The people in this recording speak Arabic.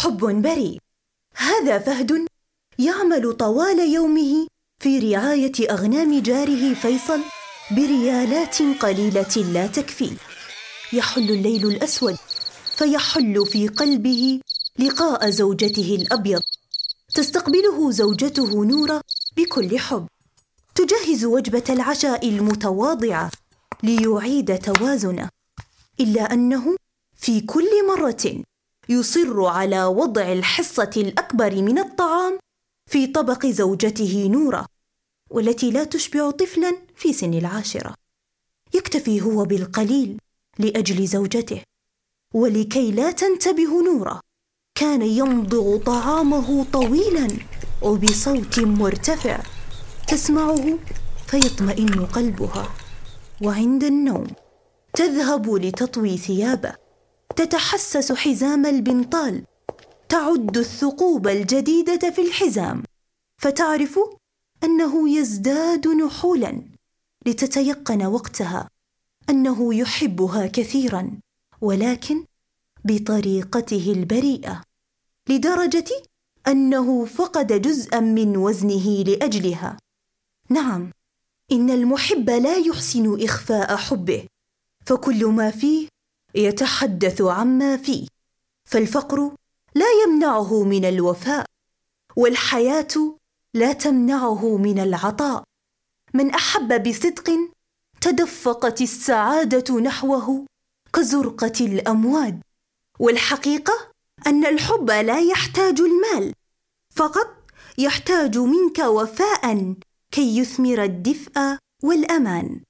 حب بريء. هذا فهد يعمل طوال يومه في رعاية أغنام جاره فيصل بريالات قليلة لا تكفيه يحل الليل الأسود فيحل في قلبه لقاء زوجته الأبيض. تستقبله زوجته نورة بكل حب. تجهز وجبة العشاء المتواضعة ليعيد توازنه. إلا أنه في كل مرة يصر على وضع الحصة الأكبر من الطعام في طبق زوجته نورة والتي لا تشبع طفلا في سن العاشرة. يكتفي هو بالقليل لأجل زوجته ولكي لا تنتبه نورة. كان يمضغ طعامه طويلا وبصوت مرتفع تسمعه فيطمئن قلبها. وعند النوم تذهب لتطوي ثيابه. تتحسس حزام البنطال. تعد الثقوب الجديدة في الحزام. فتعرف أنه يزداد نحولا لتتيقن وقتها أنه يحبها كثيرا ولكن بطريقته البريئة لدرجة أنه فقد جزءا من وزنه لأجلها. نعم إن المحب لا يحسن إخفاء حبه فكل ما فيه يتحدث عما فيه فالفقر لا يمنعه من الوفاء والحياة لا تمنعه من العطاء. من أحب بصدق تدفقت السعادة نحوه كزرقة الامواد والحقيقة أن الحب لا يحتاج المال فقط يحتاج منك وفاء كي يثمر الدفء والأمان.